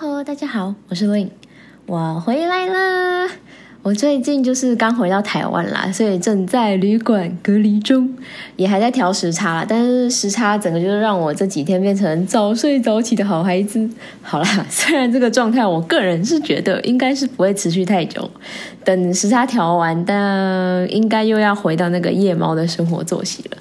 好，大家好，我是 Lin，我回来了。我最近就是刚回到台湾啦，所以正在旅馆隔离中，也还在调时差啦。但是时差整个就是让我这几天变成早睡早起的好孩子。好啦，虽然这个状态，我个人是觉得应该是不会持续太久。等时差调完，但应该又要回到那个夜猫的生活作息了。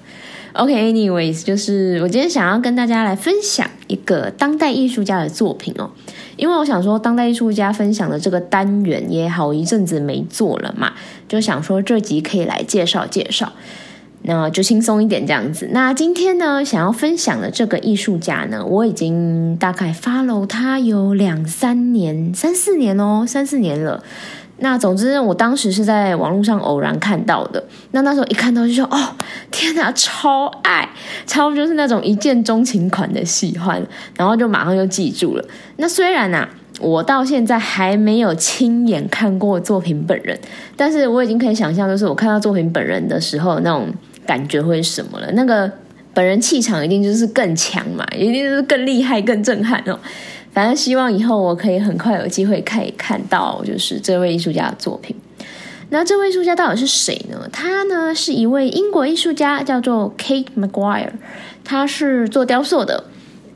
OK，anyways，就是我今天想要跟大家来分享一个当代艺术家的作品哦。因为我想说，当代艺术家分享的这个单元也好一阵子没做了嘛，就想说这集可以来介绍介绍，那就轻松一点这样子。那今天呢，想要分享的这个艺术家呢，我已经大概 follow 他有两三年、三四年哦，三四年了。那总之，我当时是在网络上偶然看到的。那那时候一看到就说：“哦，天哪，超爱，超就是那种一见钟情款的喜欢。”然后就马上就记住了。那虽然呐，我到现在还没有亲眼看过作品本人，但是我已经可以想象，就是我看到作品本人的时候那种感觉会是什么了。那个本人气场一定就是更强嘛，一定是更厉害、更震撼哦。反正希望以后我可以很快有机会可以看到，就是这位艺术家的作品。那这位艺术家到底是谁呢？他呢是一位英国艺术家，叫做 Kate McGuire。他是做雕塑的，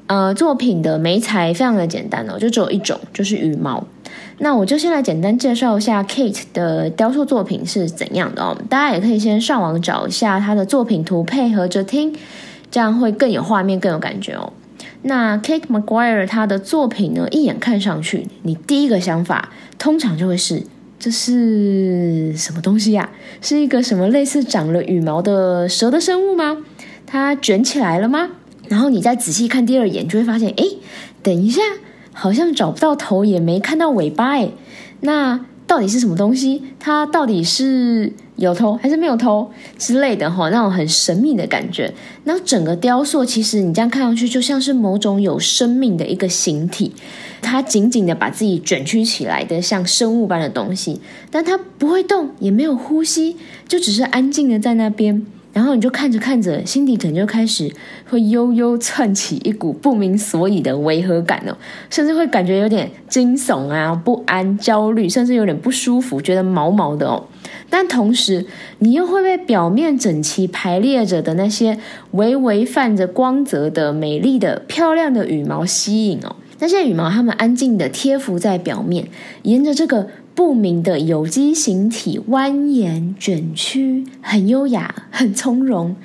呃，作品的媒材非常的简单哦，就只有一种，就是羽毛。那我就先来简单介绍一下 Kate 的雕塑作品是怎样的哦。大家也可以先上网找一下他的作品图，配合着听，这样会更有画面，更有感觉哦。那 Kate McGuire 他的作品呢，一眼看上去，你第一个想法通常就会是这是什么东西呀？是一个什么类似长了羽毛的蛇的生物吗？它卷起来了吗？然后你再仔细看第二眼，就会发现，哎，等一下，好像找不到头，也没看到尾巴，哎，那到底是什么东西？它到底是？有头还是没有头之类的哈，那种很神秘的感觉。那整个雕塑其实你这样看上去就像是某种有生命的一个形体，它紧紧的把自己卷曲起来的像生物般的东西，但它不会动，也没有呼吸，就只是安静的在那边。然后你就看着看着，心底可能就开始会悠悠窜起一股不明所以的违和感哦，甚至会感觉有点惊悚啊、不安、焦虑，甚至有点不舒服，觉得毛毛的哦。但同时，你又会被表面整齐排列着的那些微微泛着光泽的美丽的、漂亮的羽毛吸引哦。那些羽毛，它们安静的贴伏在表面，沿着这个不明的有机形体蜿蜒卷曲，很优雅，很从容。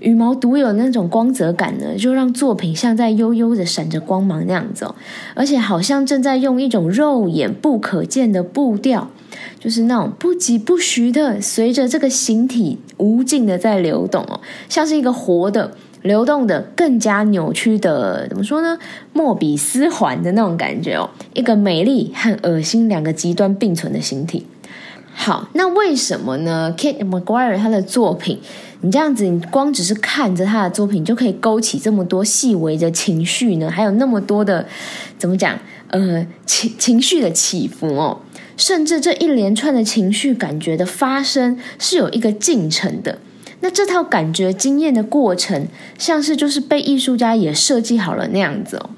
羽毛独有那种光泽感呢，就让作品像在悠悠的闪着光芒那样子哦，而且好像正在用一种肉眼不可见的步调。就是那种不疾不徐的，随着这个形体无尽的在流动哦，像是一个活的、流动的、更加扭曲的，怎么说呢？莫比斯环的那种感觉哦，一个美丽和恶心两个极端并存的形体。好，那为什么呢？Kate McGuire 他的作品，你这样子，你光只是看着他的作品，就可以勾起这么多细微的情绪呢？还有那么多的，怎么讲？呃，情情绪的起伏哦。甚至这一连串的情绪感觉的发生是有一个进程的，那这套感觉经验的过程，像是就是被艺术家也设计好了那样子哦，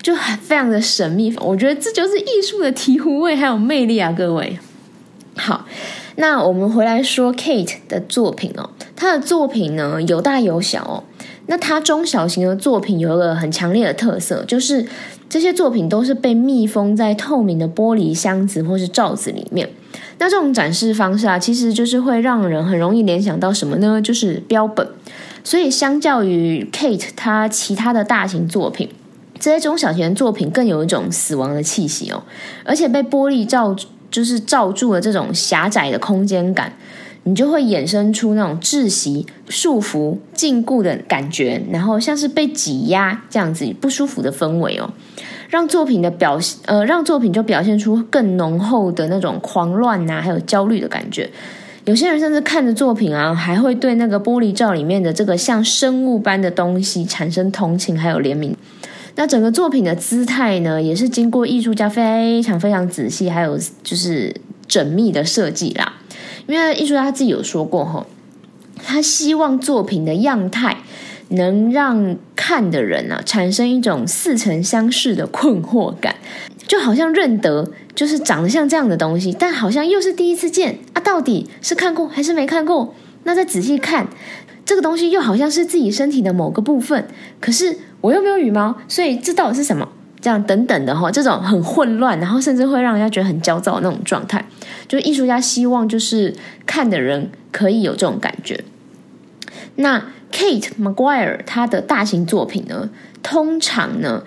就很非常的神秘。我觉得这就是艺术的醍醐味还有魅力啊，各位。好，那我们回来说 Kate 的作品哦，他的作品呢有大有小哦。那他中小型的作品有一个很强烈的特色，就是这些作品都是被密封在透明的玻璃箱子或是罩子里面。那这种展示方式啊，其实就是会让人很容易联想到什么呢？就是标本。所以相较于 Kate 他其他的大型作品，这些中小型作品更有一种死亡的气息哦，而且被玻璃罩就是罩住了这种狭窄的空间感。你就会衍生出那种窒息、束缚、禁锢的感觉，然后像是被挤压这样子不舒服的氛围哦，让作品的表现呃，让作品就表现出更浓厚的那种狂乱呐，还有焦虑的感觉。有些人甚至看着作品啊，还会对那个玻璃罩里面的这个像生物般的东西产生同情还有怜悯。那整个作品的姿态呢，也是经过艺术家非常非常仔细，还有就是缜密的设计啦。因为艺术家他自己有说过哈，他希望作品的样态能让看的人啊产生一种似曾相识的困惑感，就好像认得，就是长得像这样的东西，但好像又是第一次见啊！到底是看过还是没看过？那再仔细看，这个东西又好像是自己身体的某个部分，可是我又没有羽毛，所以这到底是什么？这样等等的哈，这种很混乱，然后甚至会让人家觉得很焦躁的那种状态，就艺术家希望就是看的人可以有这种感觉。那 Kate McGuire 他的大型作品呢，通常呢。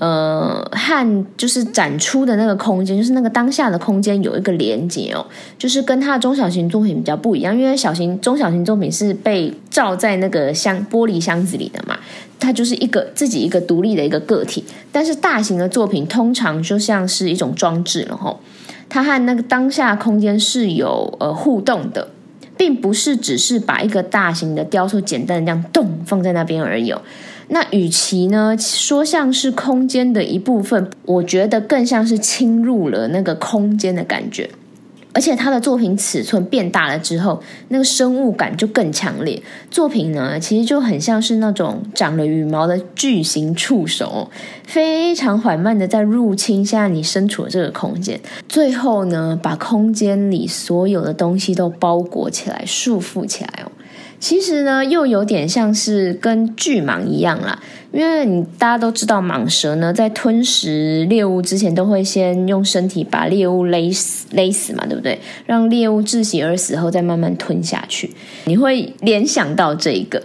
呃，和就是展出的那个空间，就是那个当下的空间有一个连接哦，就是跟他的中小型作品比较不一样，因为小型、中小型作品是被罩在那个箱玻璃箱子里的嘛，它就是一个自己一个独立的一个个体。但是大型的作品通常就像是一种装置了吼，它和那个当下空间是有呃互动的，并不是只是把一个大型的雕塑简单的这样动放在那边而已。那与其呢说像是空间的一部分，我觉得更像是侵入了那个空间的感觉。而且他的作品尺寸变大了之后，那个生物感就更强烈。作品呢，其实就很像是那种长了羽毛的巨型触手，非常缓慢的在入侵现在你身处的这个空间，最后呢，把空间里所有的东西都包裹起来，束缚起来哦。其实呢，又有点像是跟巨蟒一样啦，因为你大家都知道，蟒蛇呢在吞食猎物之前，都会先用身体把猎物勒死，勒死嘛，对不对？让猎物窒息而死后，再慢慢吞下去。你会联想到这一个，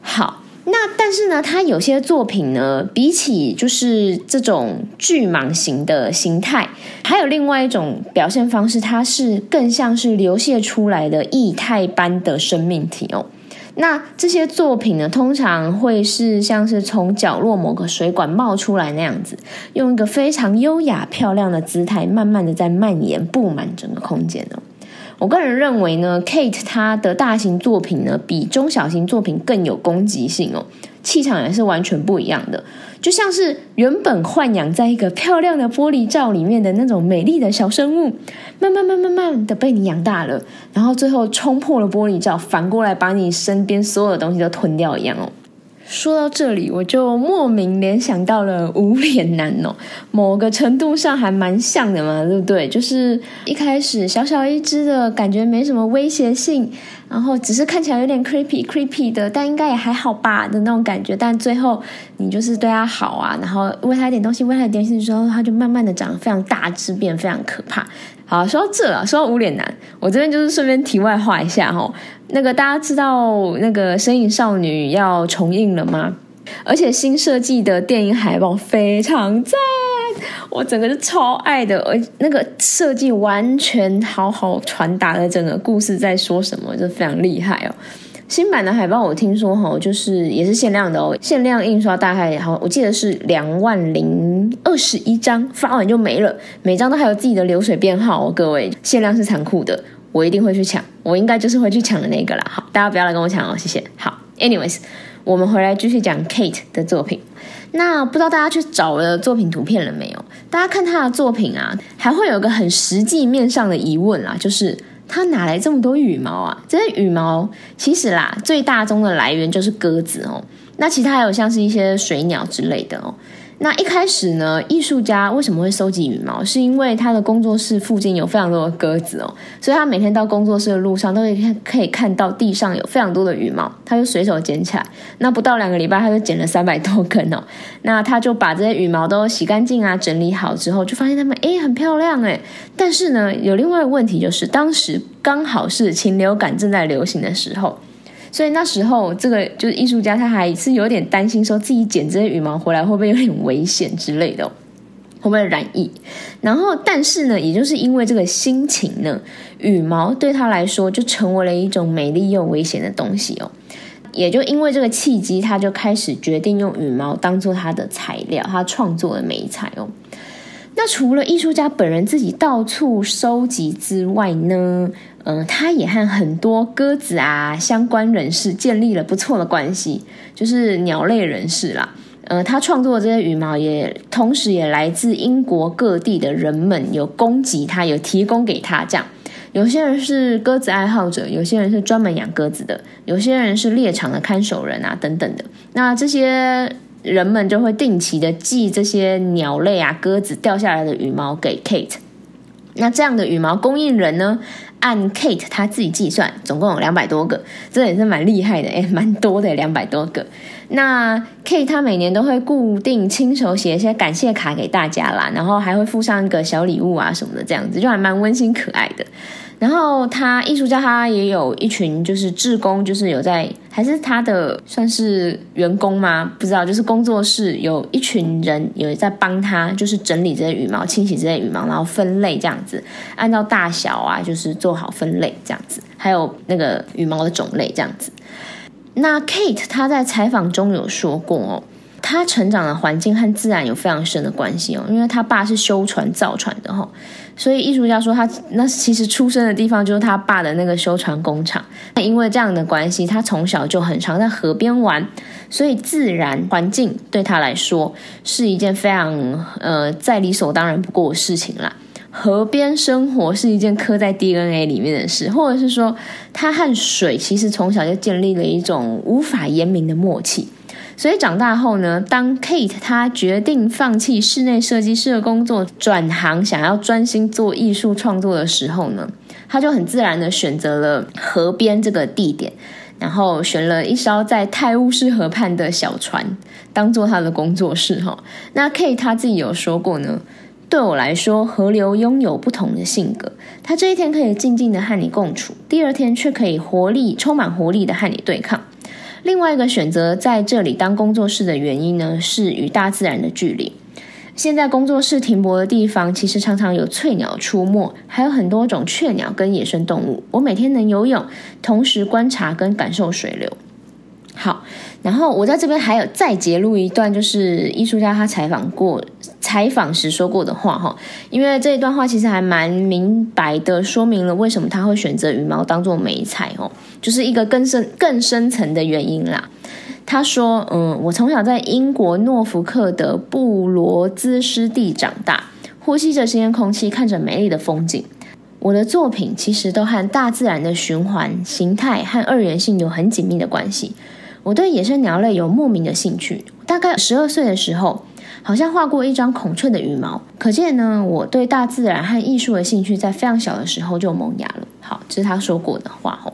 好。那但是呢，他有些作品呢，比起就是这种巨蟒型的形态，还有另外一种表现方式，它是更像是流泻出来的液态般的生命体哦。那这些作品呢，通常会是像是从角落某个水管冒出来那样子，用一个非常优雅漂亮的姿态，慢慢的在蔓延，布满整个空间哦。我个人认为呢，Kate 她的大型作品呢，比中小型作品更有攻击性哦，气场也是完全不一样的。就像是原本豢养在一个漂亮的玻璃罩里面的那种美丽的小生物，慢慢慢慢慢的被你养大了，然后最后冲破了玻璃罩，反过来把你身边所有的东西都吞掉一样哦。说到这里，我就莫名联想到了无脸男哦，某个程度上还蛮像的嘛，对不对？就是一开始小小一只的感觉没什么威胁性，然后只是看起来有点 creepy creepy 的，但应该也还好吧的那种感觉。但最后你就是对它好啊，然后喂它一点东西，喂它一点东西之后，它就慢慢的长非常大只，变非常可怕。好，说到这了，说到无脸男，我这边就是顺便题外话一下哈。那个大家知道那个《身影少女》要重映了吗？而且新设计的电影海报非常赞，我整个是超爱的，而那个设计完全好好传达了整个故事在说什么，就非常厉害哦。新版的海报我听说哈，就是也是限量的哦，限量印刷大概好，我记得是两万零二十一张，发完就没了，每张都还有自己的流水编号哦，各位，限量是残酷的，我一定会去抢，我应该就是会去抢的那个啦。好，大家不要来跟我抢哦，谢谢。好，anyways，我们回来继续讲 Kate 的作品。那不知道大家去找了作品图片了没有？大家看他的作品啊，还会有个很实际面上的疑问啦，就是。它哪来这么多羽毛啊？这些羽毛其实啦，最大宗的来源就是鸽子哦。那其他还有像是一些水鸟之类的哦。那一开始呢，艺术家为什么会收集羽毛？是因为他的工作室附近有非常多的鸽子哦，所以他每天到工作室的路上都可以，可以看到地上有非常多的羽毛，他就随手捡起来。那不到两个礼拜，他就捡了三百多根哦。那他就把这些羽毛都洗干净啊，整理好之后，就发现它们诶很漂亮诶。但是呢，有另外一个问题，就是当时刚好是禽流感正在流行的时候。所以那时候，这个就是艺术家，他还是有点担心，说自己剪这些羽毛回来会不会有点危险之类的，会不会染疫？然后，但是呢，也就是因为这个心情呢，羽毛对他来说就成为了一种美丽又危险的东西哦。也就因为这个契机，他就开始决定用羽毛当做他的材料，他创作的美彩哦。那除了艺术家本人自己到处收集之外呢？嗯，他也和很多鸽子啊相关人士建立了不错的关系，就是鸟类人士啦。呃，他创作的这些羽毛也同时也来自英国各地的人们，有供给他，有提供给他。这样，有些人是鸽子爱好者，有些人是专门养鸽子的，有些人是猎场的看守人啊，等等的。那这些人们就会定期的寄这些鸟类啊、鸽子掉下来的羽毛给 Kate。那这样的羽毛供应人呢？按 Kate 他自己计算，总共有两百多个，这也是蛮厉害的，哎，蛮多的，两百多个。那 Kate 他每年都会固定亲手写一些感谢卡给大家啦，然后还会附上一个小礼物啊什么的，这样子就还蛮温馨可爱的。然后他艺术家，他也有一群就是志工，就是有在还是他的算是员工吗？不知道，就是工作室有一群人有在帮他，就是整理这些羽毛、清洗这些羽毛，然后分类这样子，按照大小啊，就是做好分类这样子，还有那个羽毛的种类这样子。那 Kate 他在采访中有说过哦。他成长的环境和自然有非常深的关系哦，因为他爸是修船造船的哈，所以艺术家说他那其实出生的地方就是他爸的那个修船工厂。那因为这样的关系，他从小就很常在河边玩，所以自然环境对他来说是一件非常呃再理所当然不过的事情啦。河边生活是一件刻在 DNA 里面的事，或者是说他和水其实从小就建立了一种无法言明的默契。所以长大后呢，当 Kate 她决定放弃室内设计师的工作，转行想要专心做艺术创作的时候呢，他就很自然的选择了河边这个地点，然后选了一艘在泰晤士河畔的小船当做他的工作室。哈，那 Kate 他自己有说过呢，对我来说，河流拥有不同的性格，他这一天可以静静的和你共处，第二天却可以活力充满活力的和你对抗。另外一个选择在这里当工作室的原因呢，是与大自然的距离。现在工作室停泊的地方，其实常常有翠鸟出没，还有很多种雀鸟跟野生动物。我每天能游泳，同时观察跟感受水流。好，然后我在这边还有再截录一段，就是艺术家他采访过采访时说过的话哈，因为这一段话其实还蛮明白的，说明了为什么他会选择羽毛当做美彩哦，就是一个更深更深层的原因啦。他说：“嗯，我从小在英国诺福克的布罗兹湿地长大，呼吸着新鲜空气，看着美丽的风景。我的作品其实都和大自然的循环、形态和二元性有很紧密的关系。”我对野生鸟类有莫名的兴趣。大概十二岁的时候，好像画过一张孔雀的羽毛。可见呢，我对大自然和艺术的兴趣在非常小的时候就萌芽了。好，这是他说过的话哦。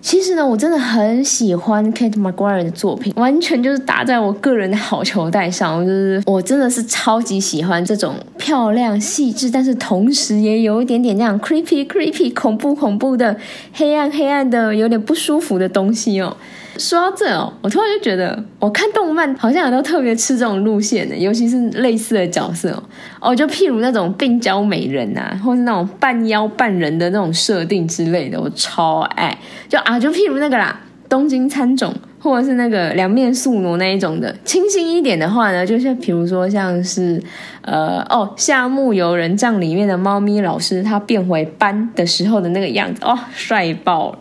其实呢，我真的很喜欢 Kate McGuire 的作品，完全就是打在我个人的好球带上。就是我真的是超级喜欢这种漂亮、细致，但是同时也有一点点那样 creepy、creepy、恐怖、恐怖的黑暗、黑暗的、有点不舒服的东西哦。说到这哦，我突然就觉得，我看动漫好像也都特别吃这种路线的，尤其是类似的角色哦。哦，就譬如那种病娇美人啊，或是那种半妖半人的那种设定之类的，我超爱。就啊，就譬如那个啦，东京参种，或者是那个两面宿傩那一种的。清新一点的话呢，就像比如说像是呃哦，夏目友人帐里面的猫咪老师，他变回斑的时候的那个样子，哦，帅爆了。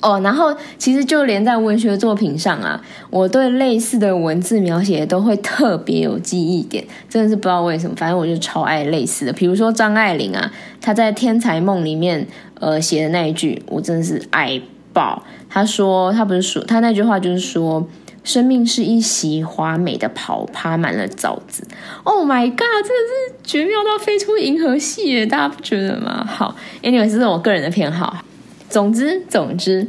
哦，然后其实就连在文学作品上啊，我对类似的文字描写都会特别有记忆点，真的是不知道为什么，反正我就超爱类似的。比如说张爱玲啊，她在《天才梦》里面呃写的那一句，我真的是爱爆。她说，她不是说，她那句话就是说，生命是一袭华美的袍，爬满了枣子。Oh my god，真的是绝妙到飞出银河系耶！大家不觉得吗？好，Anyway，这是我个人的偏好。总之，总之，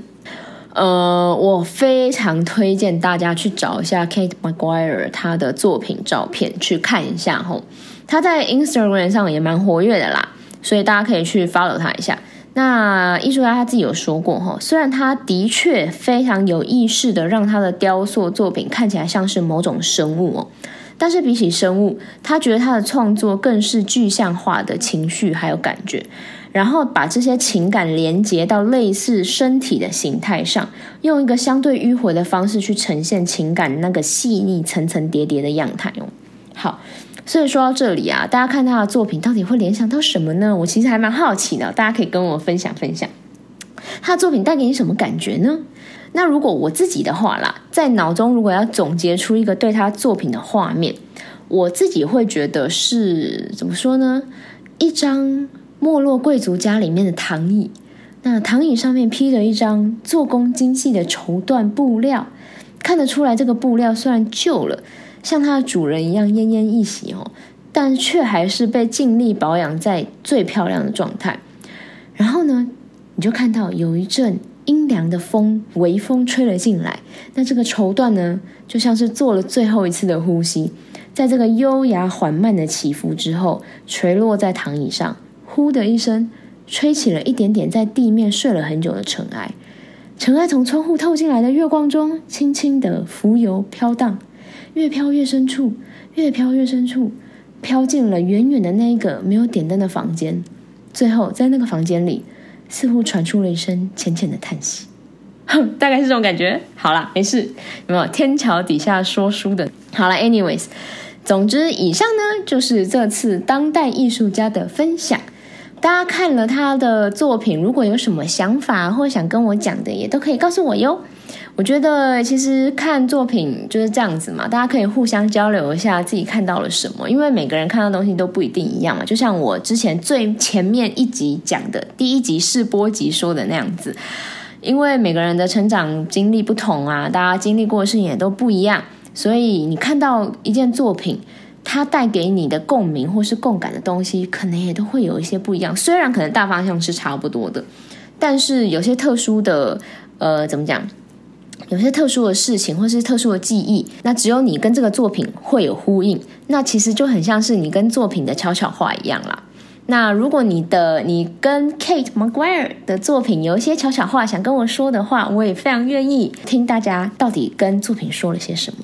呃，我非常推荐大家去找一下 Kate McGuire 他的作品照片去看一下吼。他在 Instagram 上也蛮活跃的啦，所以大家可以去 follow 他一下。那艺术家他自己有说过哈，虽然他的确非常有意识的让他的雕塑作品看起来像是某种生物哦，但是比起生物，他觉得他的创作更是具象化的情绪还有感觉。然后把这些情感连接到类似身体的形态上，用一个相对迂回的方式去呈现情感那个细腻层层叠叠的样态哦。好，所以说到这里啊，大家看他的作品到底会联想到什么呢？我其实还蛮好奇的，大家可以跟我分享分享，他的作品带给你什么感觉呢？那如果我自己的话啦，在脑中如果要总结出一个对他作品的画面，我自己会觉得是怎么说呢？一张。没落贵族家里面的躺椅，那躺椅上面披着一张做工精细的绸缎布料，看得出来这个布料虽然旧了，像它的主人一样奄奄一息哦，但却还是被尽力保养在最漂亮的状态。然后呢，你就看到有一阵阴凉的风，微风吹了进来，那这个绸缎呢，就像是做了最后一次的呼吸，在这个优雅缓慢的起伏之后，垂落在躺椅上，呼的一声，吹起了一点点在地面睡了很久的尘埃。尘埃从窗户透进来的月光中，轻轻的浮游飘荡，越飘越深处，越飘越深处，飘进了远远的那一个没有点灯的房间。最后，在那个房间里，似乎传出了一声浅浅的叹息，哼，大概是这种感觉。好了，没事，有没有天桥底下说书的？好了，anyways，总之，以上呢就是这次当代艺术家的分享。大家看了他的作品，如果有什么想法或想跟我讲的，也都可以告诉我哟。我觉得其实看作品就是这样子嘛，大家可以互相交流一下自己看到了什么，因为每个人看到东西都不一定一样嘛。就像我之前最前面一集讲的第一集试播集说的那样子，因为每个人的成长经历不同啊，大家经历过的事情也都不一样，所以你看到一件作品。它带给你的共鸣或是共感的东西，可能也都会有一些不一样。虽然可能大方向是差不多的，但是有些特殊的，呃，怎么讲？有些特殊的事情或是特殊的记忆，那只有你跟这个作品会有呼应。那其实就很像是你跟作品的悄悄话一样啦。那如果你的你跟 Kate McGuire 的作品有一些悄悄话想跟我说的话，我也非常愿意听大家到底跟作品说了些什么。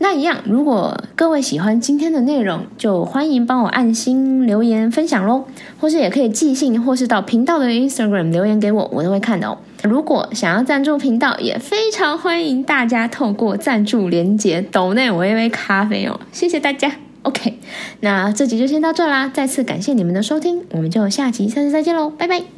那一样，如果各位喜欢今天的内容，就欢迎帮我按心留言分享喽，或是也可以寄信，或是到频道的 Instagram 留言给我，我都会看的哦。如果想要赞助频道，也非常欢迎大家透过赞助连接抖内我一杯咖啡哦，谢谢大家。OK，那这集就先到这啦，再次感谢你们的收听，我们就下集下次再见喽，拜拜。